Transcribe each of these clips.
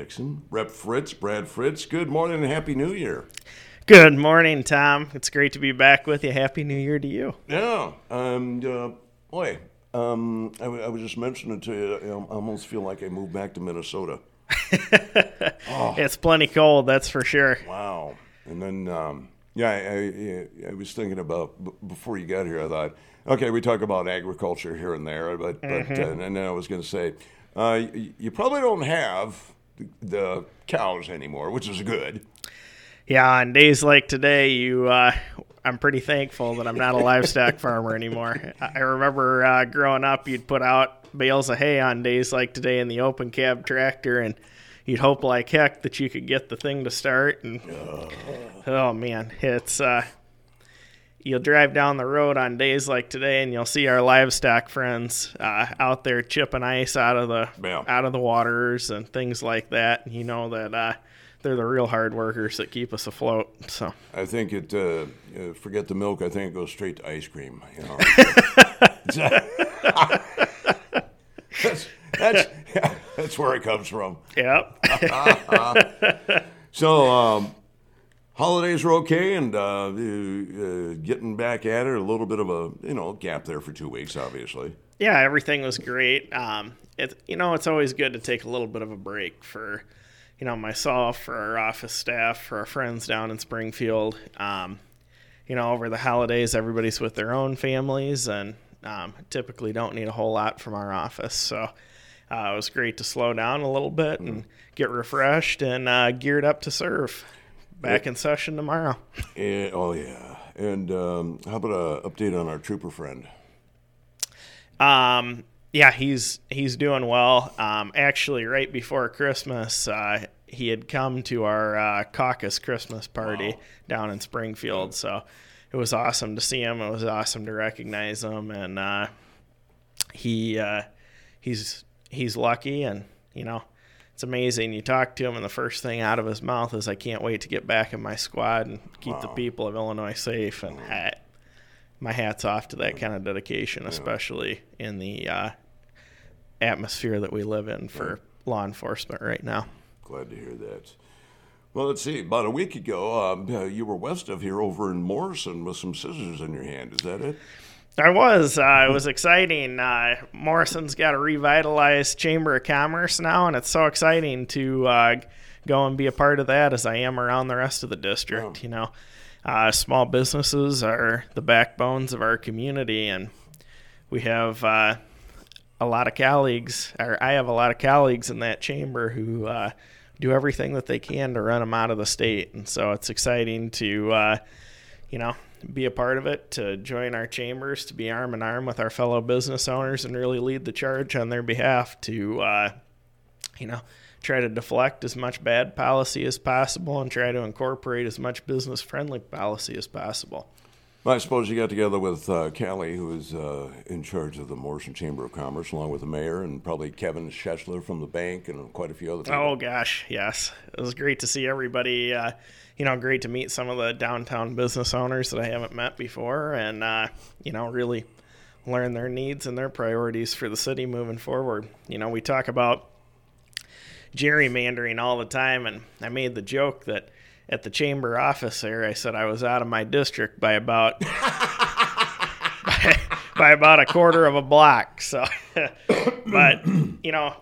Dixon, Rep Fritts, Brad Fritts. Good morning and Happy New Year. Good morning, Tom. It's great to be back with you. Happy New Year to you. Yeah, and uh, boy, um, I, w- I was just mentioning to you, I almost feel like I moved back to Minnesota. It's plenty cold, that's for sure. Wow. And then, um, yeah, I, I, I was thinking about b- before you got here. I thought, okay, we talk about agriculture here and there, but but uh, and then I was going to say, uh, you, you probably don't have the, cows anymore, which is good. Yeah, on days like today, you, uh, I'm pretty thankful that I'm not a livestock farmer anymore. I I remember uh, growing up, you'd put out bales of hay on days like today in the open cab tractor, and you'd hope like heck that you could get the thing to start. And oh man, it's uh, you'll drive down the road on days like today, and you'll see our livestock friends uh, out there chipping ice out of the Yeah. out of the waters and things like that. You know that uh, they're the real hard workers that keep us afloat. So. I think it. Uh, uh, forget the milk. I think it goes straight to ice cream. You know. that's that's yeah, that's where it comes from. Yep. So um, holidays were okay, and uh, uh, getting back at it. A little bit of a you know gap there for two weeks, obviously. yeah, everything was great. Um, it, you know, it's always good to take a little bit of a break for, you know, myself, for our office staff, for our friends down in Springfield. Um, you know, over the holidays, everybody's with their own families and um, typically don't need a whole lot from our office. So uh, it was great to slow down a little bit and get refreshed and uh, geared up to serve. Back in session tomorrow. And, oh yeah, and um, how about a update on our trooper friend? Um, yeah, he's he's doing well. Um, actually, right before Christmas, uh, he had come to our uh, caucus Christmas party Wow. down in Springfield. So it was awesome to see him. It was awesome to recognize him, and uh, he uh, he's he's lucky, and you know. It's amazing. You talk to him, and the first thing out of his mouth is, "I can't wait to get back in my squad and keep the people of Illinois safe." And I, my hat's off to that kind of dedication, especially in the uh, atmosphere that we live in for law enforcement right now. Glad to hear that. Well, let's see. About a week ago, um, uh, you were west of here over in Morrison with some scissors in your hand. Is that it? I was. Uh, it was exciting. Uh, Morrison's got a revitalized Chamber of Commerce now, and it's so exciting to uh, go and be a part of that as I am around the rest of the district. You know, uh, small businesses are the backbones of our community, and we have uh, a lot of colleagues, or I have a lot of colleagues in that chamber who uh, do everything that they can to run them out of the state, and so it's exciting to, uh, you know, be a part of it, to join our chambers, to be arm in arm with our fellow business owners, and really lead the charge on their behalf to, uh, you know, try to deflect as much bad policy as possible and try to incorporate as much business friendly policy as possible. I suppose you got together with uh, Callie, who is uh, in charge of the Morrison Chamber of Commerce, along with the mayor and probably Kevin Scheschler from the bank and quite a few other people. Oh gosh, yes, it was great to see everybody. Uh, you know, great to meet some of the downtown business owners that I haven't met before, and uh, you know, really learn their needs and their priorities for the city moving forward. You know, we talk about gerrymandering all the time, and I made the joke that at the chamber office there, I said I was out of my district by about by, by about a quarter of a block. So, but you know,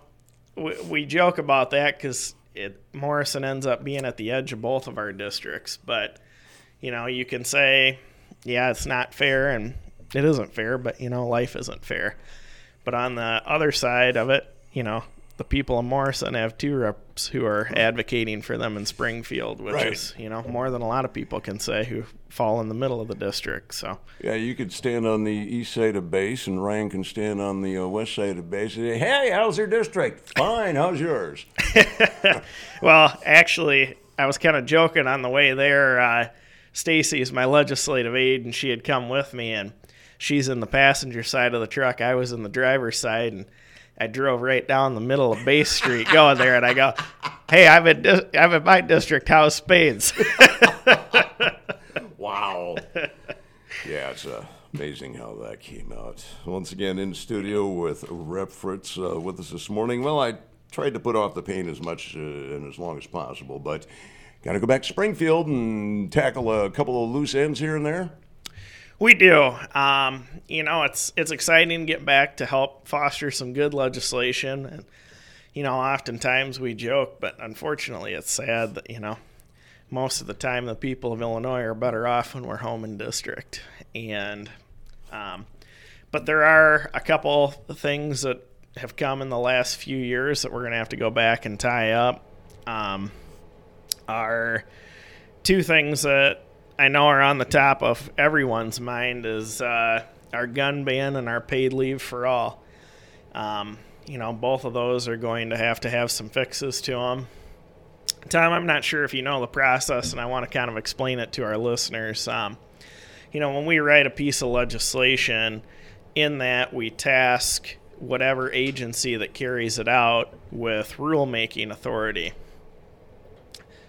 we, we joke about that because Morrison ends up being at the edge of both of our districts. But you know, you can say, yeah, it's not fair, and it isn't fair. But you know, life isn't fair. But on the other side of it, you know, the people of Morrison have two reps who are advocating for them in Springfield, which Right. is you know more than a lot of people can say who fall in the middle of the district. So. Yeah, you could stand on the east side of base, and Ryan can stand on the uh, west side of base and say, "Hey, how's your district? Fine. How's yours?" Well, actually, I was kind of joking on the way there. Uh, Stacy is my legislative aide, and she had come with me, and she's in the passenger side of the truck. I was in the driver's side, and I drove right down the middle of Bay Street going there, and I go, "Hey, I'm in, I'm in my district. How's Spades?" Wow. yeah, it's uh, amazing how that came out. Once again, in studio with Rep Fritts uh, with us this morning. Well, I tried to put off the pain as much uh, and as long as possible, but got to go back to Springfield and tackle a couple of loose ends here and there. We do. Um, you know, it's it's exciting to get back to help foster some good legislation, and you know, oftentimes we joke, but unfortunately, it's sad that you know most of the time the people of Illinois are better off when we're home in district, and um, but there are a couple things that have come in the last few years that we're going to have to go back and tie up. Um, are two things that I know are on the top of everyone's mind is uh, our gun ban and our paid leave for all. Um, you know, both of those are going to have to have some fixes to them. Tom, I'm not sure if you know the process, and I want to kind of explain it to our listeners. Um, you know, when we write a piece of legislation, in that we task whatever agency that carries it out with rulemaking authority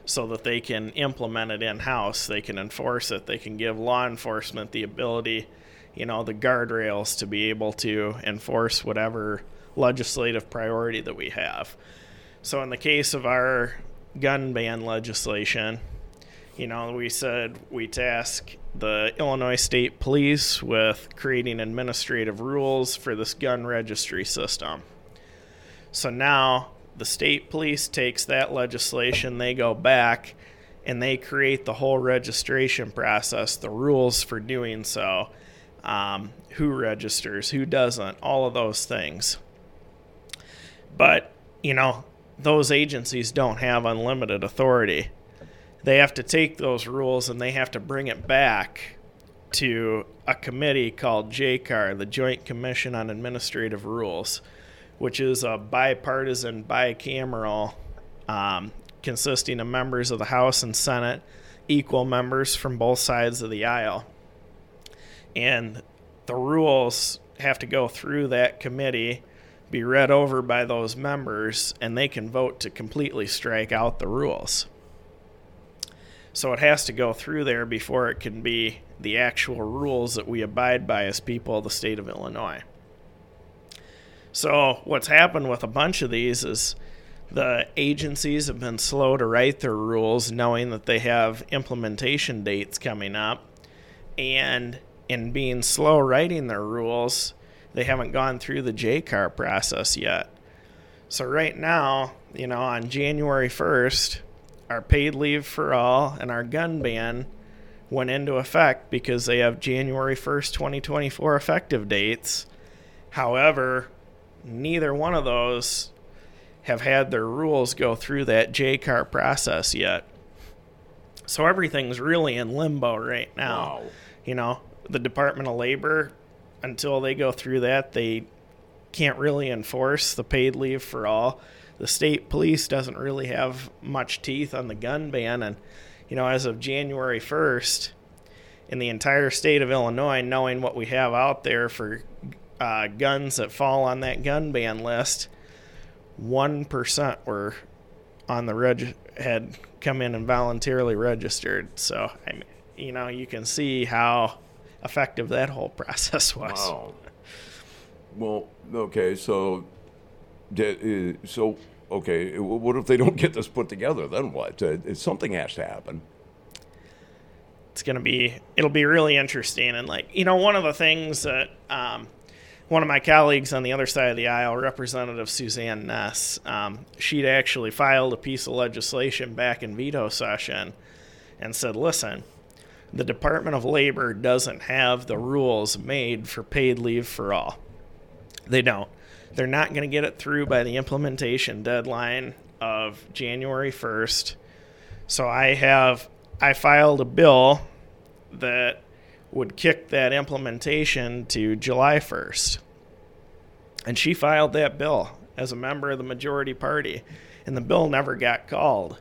so that they can implement it in house, they can enforce it, they can give law enforcement the ability, you know, the guardrails to be able to enforce whatever legislative priority that we have. So, in the case of our gun ban legislation, you know, we said we task the Illinois State Police with creating administrative rules for this gun registry system. So now the state police takes that legislation, they go back and they create the whole registration process, the rules for doing so, um, who registers, who doesn't, all of those things. But, you know, those agencies don't have unlimited authority. They have to take those rules and they have to bring it back to a committee called JCAR, the Joint Commission on Administrative Rules which is a bipartisan, bicameral, um, consisting of members of the House and Senate, equal members from both sides of the aisle. And the rules have to go through that committee, be read over by those members, and they can vote to completely strike out the rules. So it has to go through there before it can be the actual rules that we abide by as people of the state of Illinois. So what's happened with a bunch of these is the agencies have been slow to write their rules, knowing that they have implementation dates coming up, and in being slow writing their rules, they haven't gone through the JCAR process yet. So right now, you know, on January 1st, our paid leave for all and our gun ban went into effect because they have January 1st, 2024 effective dates. However, neither one of those have had their rules go through that JCAR process yet. So everything's really in limbo right now. Wow. You know, the Department of Labor, until they go through that, they can't really enforce the paid leave for all. The state police doesn't really have much teeth on the gun ban. And, you know, as of January 1st, in the entire state of Illinois, knowing what we have out there for uh, guns that fall on that gun ban list, one percent were on the reg had come in and voluntarily registered. So I mean, you know, you can see how effective that whole process was. Wow. Well, okay, so, did, uh, so okay, what if they don't get this put together? Then what? Uh, something has to happen. It's gonna be it'll be really interesting and like you know one of the things that um, one of my colleagues on the other side of the aisle, Representative Suzanne Ness, um, she'd actually filed a piece of legislation back in veto session and said, listen, the Department of Labor doesn't have the rules made for paid leave for all. They don't. They're not going to get it through by the implementation deadline of January 1st. So I have I filed a bill that would kick that implementation to July 1st. And she filed that bill as a member of the majority party, and the bill never got called.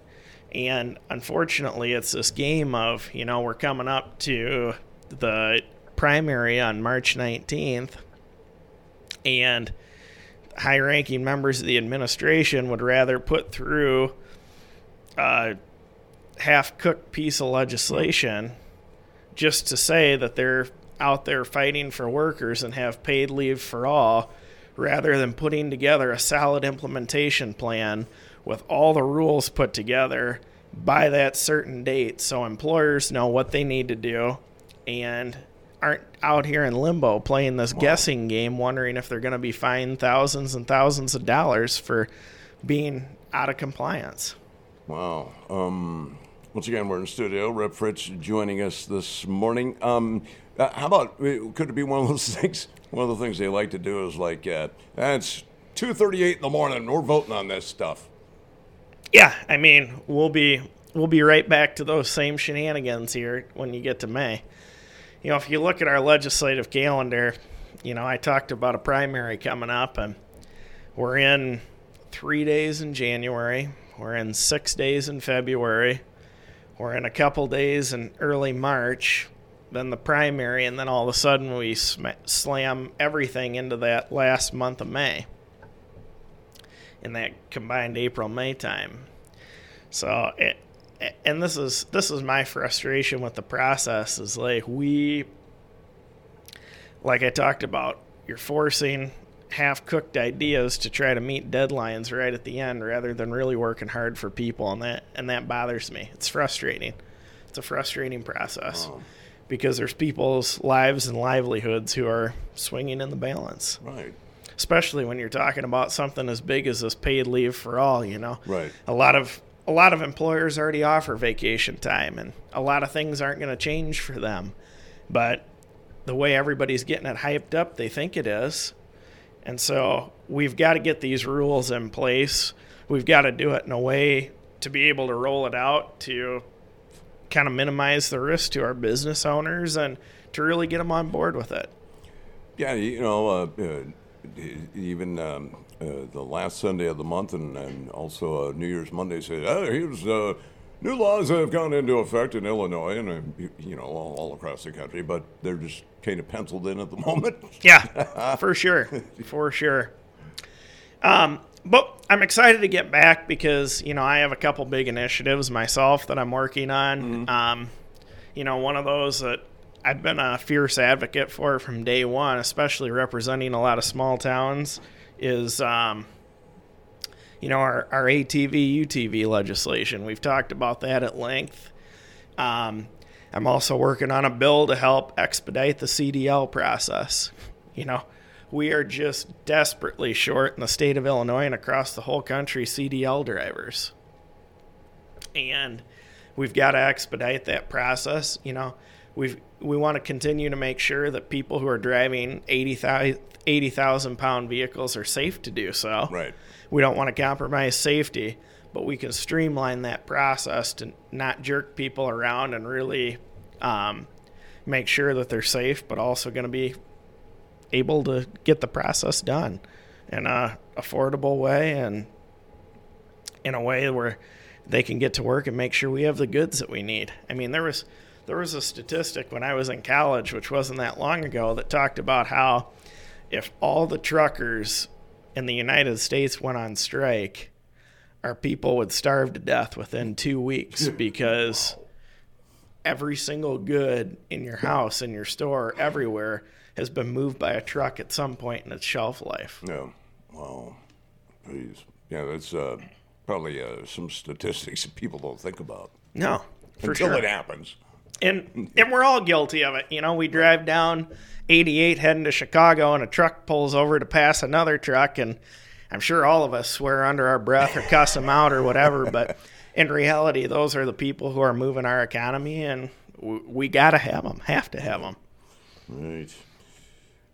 And unfortunately, it's this game of, you know, we're coming up to the primary on March 19th, and high ranking members of the administration would rather put through a half cooked piece of legislation just to say that they're out there fighting for workers and have paid leave for all rather than putting together a solid implementation plan with all the rules put together by that certain date so employers know what they need to do and aren't out here in limbo playing this guessing game wondering if they're going to be fined thousands and thousands of dollars for being out of compliance. Wow. Um, once again, we're in studio. Rep Fritts joining us this morning. Um, uh, how about could it be one of those things? One of the things they like to do is like, uh, it's two thirty-eight in the morning. We're voting on this stuff. Yeah, I mean, we'll be we'll be right back to those same shenanigans here when you get to May. You know, if you look at our legislative calendar, you know, I talked about a primary coming up, and we're in three days in January. We're in six days in February. We're in a couple days in early March. Then the primary, and then all of a sudden we sm- slam everything into that last month of May in that combined April May time. So it, and this is this is my frustration with the process is like we like I talked about you're forcing half cooked ideas to try to meet deadlines right at the end rather than really working hard for people and that and that bothers me. It's frustrating. It's a frustrating process. Oh. Because there's people's lives and livelihoods who are swinging in the balance. Right especially when you're talking about something as big as this paid leave for all. You know, right? A lot of a lot of employers already offer vacation time, and a lot of things aren't going to change for them. But the way everybody's getting it hyped up, they think it is. And so we've got to get these rules in place. We've got to do it in a way to be able to roll it out to kind of minimize the risk to our business owners and to really get them on board with it. Yeah, you know, uh, uh, even um, uh, the last Sunday of the month and, and also uh, New Year's Monday said, oh, here's uh, new laws have gone into effect in Illinois and, you know, all, all, across the country, but they're just kind of penciled in at the moment. yeah, for sure. For sure. Um, but I'm excited to get back because, you know, I have a couple big initiatives myself that I'm working on. Mm-hmm. Um, you know, one of those that I've been a fierce advocate for from day one, especially representing a lot of small towns, is um, you know our, our ATV UTV legislation. We've talked about that at length. Um, I'm also working on a bill to help expedite the CDL process. You know, we are just desperately short in the state of Illinois and across the whole country CDL drivers. And we've got to expedite that process. You know, we we want to continue to make sure that people who are driving 80,000 80, pound vehicles are safe to do so. Right. We don't want to compromise safety, but we can streamline that process to not jerk people around and really um, make sure that they're safe, but also going to be able to get the process done in a affordable way and in a way where they can get to work and make sure we have the goods that we need. I mean, there was there was a statistic when I was in college, which wasn't that long ago, that talked about how if all the truckers in the United States went on strike, our people would starve to death within two weeks because every single good in your house, in your store, everywhere has been moved by a truck at some point in its shelf life. Yeah. Wow. Please. Yeah, that's uh, probably uh, some statistics that people don't think about. No, for until sure. it happens and and we're all guilty of it. You know, we drive down 88 heading to Chicago, and a truck pulls over to pass another truck, and I'm sure all of us swear under our breath or cuss them out or whatever. But in reality, those are the people who are moving our economy, and we, we got to have them, have to have them. Right.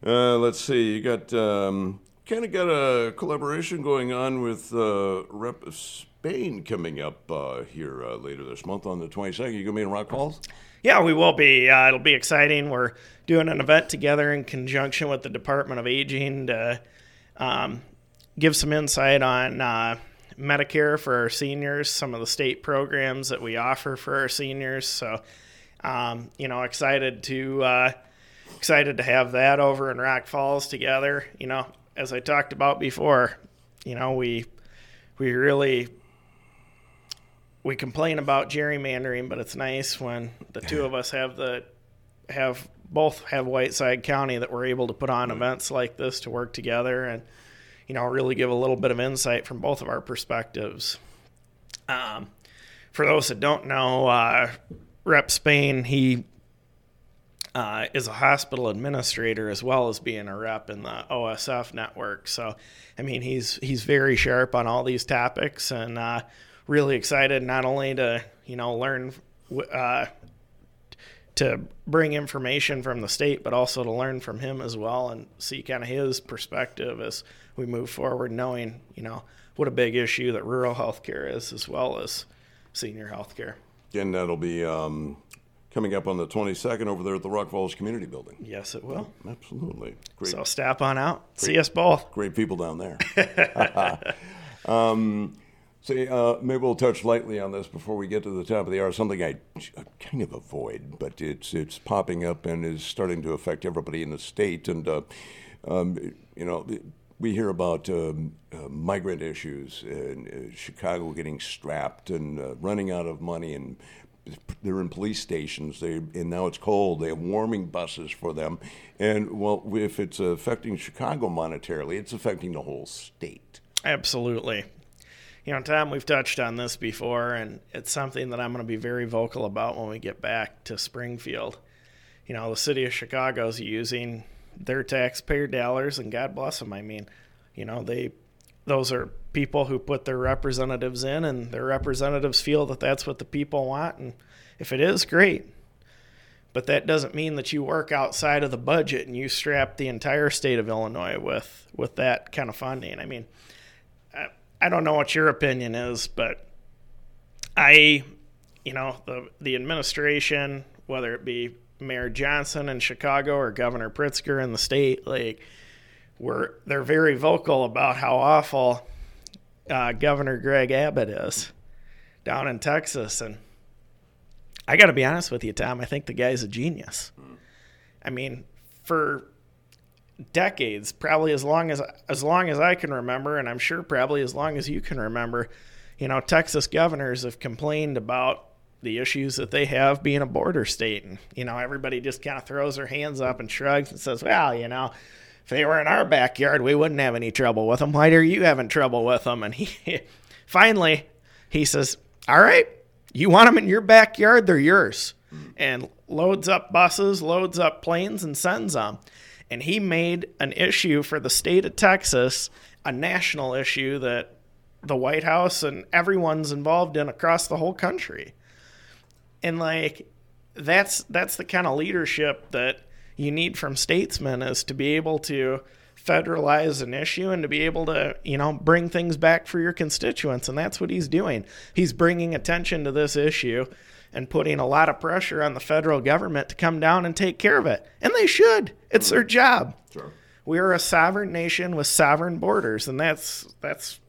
Uh, let's see. You got um, kind of got a collaboration going on with uh, Rep Spain coming up uh, here uh, later this month on the 22nd. You gonna be in Rock Falls? Yeah, we will be. Uh, it'll be exciting. We're doing an event together in conjunction with the Department of Aging to um, give some insight on uh, Medicare for our seniors, some of the state programs that we offer for our seniors. So, um, you know, excited to uh, excited to have that over in Rock Falls together. You know, as I talked about before, you know, we we really we complain about gerrymandering, but it's nice when the two of us have the have both have Whiteside County that we're able to put on events like this to work together and you know really give a little bit of insight from both of our perspectives. Um, for those that don't know, uh, Rep Spain he uh, is a hospital administrator as well as being a rep in the OSF network. So, I mean, he's he's very sharp on all these topics and uh, really excited not only to you know learn uh, to bring information from the state, but also to learn from him as well and see kind of his perspective as we move forward, knowing you know what a big issue that rural healthcare is as well as senior healthcare. And that'll be um, coming up on the 22nd over there at the Rock Falls Community Building. Yes, it will. Absolutely. Great, So step on out, see us both. great people down there. um, see, uh, maybe we'll touch lightly on this before we get to the top of the hour. Something I, I kind of avoid, but it's it's popping up and is starting to affect everybody in the state. And uh, um, you know, we hear about um, uh, migrant issues and uh, Chicago getting strapped and uh, running out of money and they're in police stations. They and now it's cold. They have warming buses for them, and well, if it's affecting Chicago monetarily, it's affecting the whole state. Absolutely. You know, Tom, we've touched on this before, and it's something that I'm going to be very vocal about when we get back to Springfield. You know, the city of Chicago is using their taxpayer dollars, and God bless them. I mean, you know, they those are people who put their representatives in, and their representatives feel that that's what the people want. And if it is, great. But that doesn't mean that you work outside of the budget and you strap the entire state of Illinois with with that kind of funding. I mean, I, don't know what your opinion is, but I, you know, the the administration, whether it be Mayor Johnson in Chicago or Governor Pritzker in the state, like were they're very vocal about how awful uh, Governor Greg Abbott is down in Texas, and I got to be honest with you, Tom. I think the guy's a genius. I mean, for decades, probably as long as as long as I can remember, and I'm sure probably as long as you can remember, you know, Texas governors have complained about the issues that they have being a border state, and you know, everybody just kind of throws their hands up and shrugs and says, "Well, you know." If they were in our backyard, we wouldn't have any trouble with them. Why are you having trouble with them? And he finally he says, "All right, you want them in your backyard? They're yours." And loads up buses, loads up planes, and sends them. And he made an issue for the state of Texas a national issue that the White House and everyone's involved in across the whole country. And like that's that's the kind of leadership that you need from statesmen is to be able to federalize an issue and to be able to, you know, bring things back for your constituents. And that's what he's doing. He's bringing attention to this issue and putting a lot of pressure on the federal government to come down and take care of it. And they should. It's their job. Sure. We are a sovereign nation with sovereign borders, and that's that's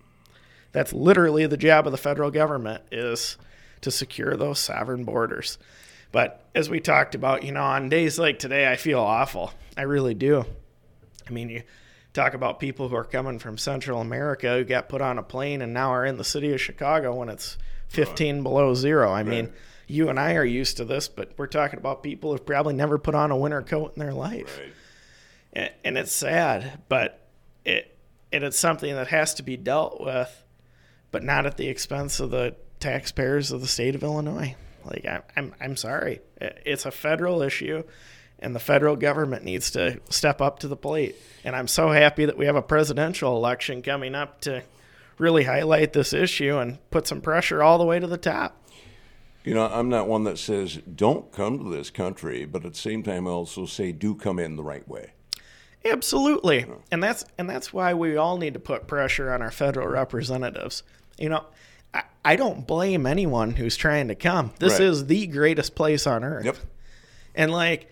that's literally the job of the federal government is to secure those sovereign borders. But as we talked about, you know, on days like today, I feel awful. I really do. I mean, you talk about people who are coming from Central America who got put on a plane and now are in the city of Chicago when it's 15 below zero. I mean, you and I are used to this, but we're talking about people who've probably never put on a winter coat in their life. Right. And, and it's sad, but it, it is something that has to be dealt with, but not at the expense of the taxpayers of the state of Illinois. Like I, I'm, I'm sorry, it's a federal issue, and the federal government needs to step up to the plate. And I'm so happy that we have a presidential election coming up to really highlight this issue and put some pressure all the way to the top. You know, I'm not one that says don't come to this country, but at the same time, I also say do come in the right way. Absolutely. And that's and that's why we all need to put pressure on our federal representatives. You know, I, I don't blame anyone who's trying to come. This Right. is the greatest place on earth. Yep. And like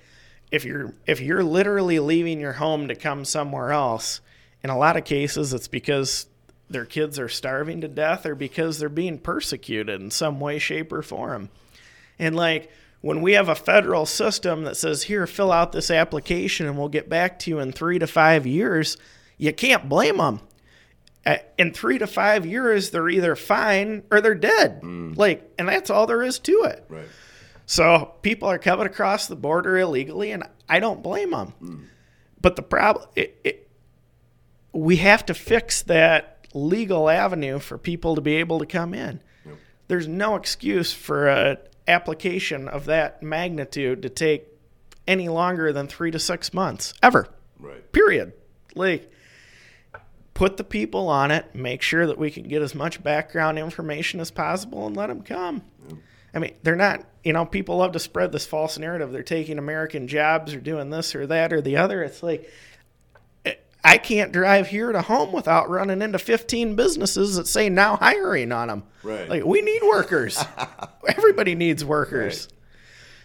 if you're if you're literally leaving your home to come somewhere else, in a lot of cases it's because their kids are starving to death or because they're being persecuted in some way shape or form. And like when we have a federal system that says here fill out this application and we'll get back to you in 3 to 5 years, you can't blame them. In 3 to 5 years they're either fine or they're dead. Mm. Like and that's all there is to it. Right. So people are coming across the border illegally, and I don't blame them. Hmm. But the problem, it, it, we have to fix that legal avenue for people to be able to come in. There's no excuse for an application of that magnitude to take any longer than three to six months ever. Right. Period. Like, put the people on it, make sure that we can get as much background information as possible, and let them come. I mean, they're not, you know, people love to spread this false narrative. They're taking American jobs or doing this or that or the other. It's like, eh, I can't drive here to home without running into 15 businesses that say now hiring on them. Right. Like, we need workers. Everybody needs workers.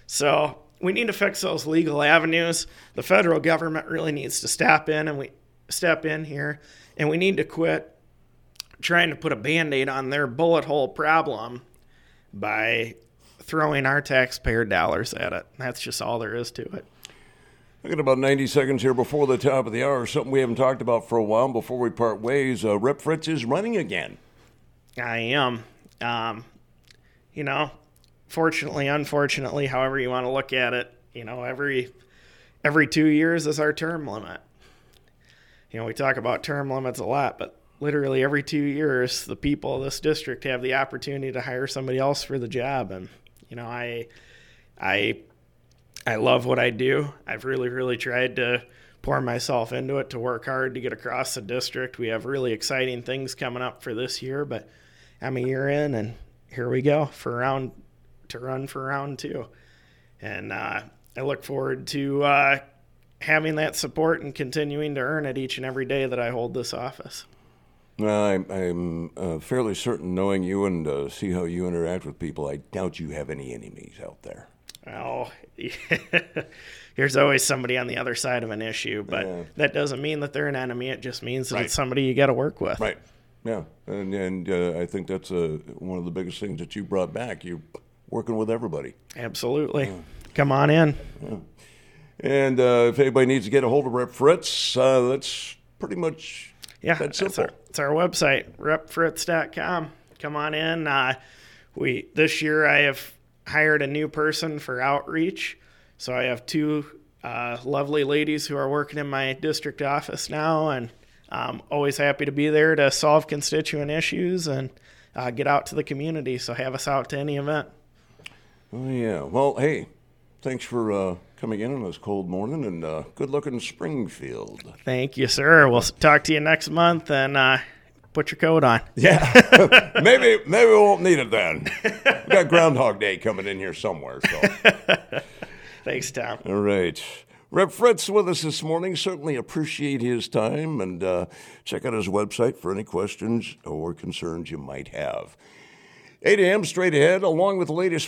So we need to fix those legal avenues. The federal government really needs to step in and we step in here and we need to quit trying to put a band-aid on their bullet hole problem by throwing our taxpayer dollars at it. That's just all there is to it. I got about 90 seconds here before the top of the hour. Something we haven't talked about for a while before we part ways. Uh, Rep Fritts is running again. I am. Um, you know, fortunately, unfortunately, however you want to look at it, you know, every every two years is our term limit. You know, we talk about term limits a lot, but literally every two years, the people of this district have the opportunity to hire somebody else for the job, and you know, I, I, I love what I do. I've really, really tried to pour myself into it to work hard to get across the district. We have really exciting things coming up for this year, but I'm a year in, and here we go for round to run for round two, and uh, I look forward to uh, having that support and continuing to earn it each and every day that I hold this office. Well, I'm, I'm uh, fairly certain, knowing you and uh, see how you interact with people, I doubt you have any enemies out there. Oh, there's always somebody on the other side of an issue, but Yeah. that doesn't mean that they're an enemy. It just means that Right. it's somebody you got to work with. Right. Yeah. And, and uh, I think that's uh, one of the biggest things that you brought back. You're working with everybody. Absolutely. Come on in. And uh, if anybody needs to get a hold of Rep Fritts, uh, that's pretty much Yeah, That's it's our, it's our website, repfritts.com. Come on in. Uh, we this year I have hired a new person for outreach, so I have two uh, lovely ladies who are working in my district office now, and I'm always happy to be there to solve constituent issues and uh, get out to the community. So have us out to any event. Oh, yeah. Well, hey, thanks for uh, coming in on this cold morning and uh, good luck in Springfield. Thank you, sir. We'll talk to you next month, and uh, put your coat on. Yeah. maybe maybe we won't need it then. We got Groundhog Day coming in here somewhere. So. Thanks, Tom. All right. Rep Fritts with us this morning. Certainly appreciate his time and uh, check out his website for any questions or concerns you might have. 8 a.m. straight ahead, along with the latest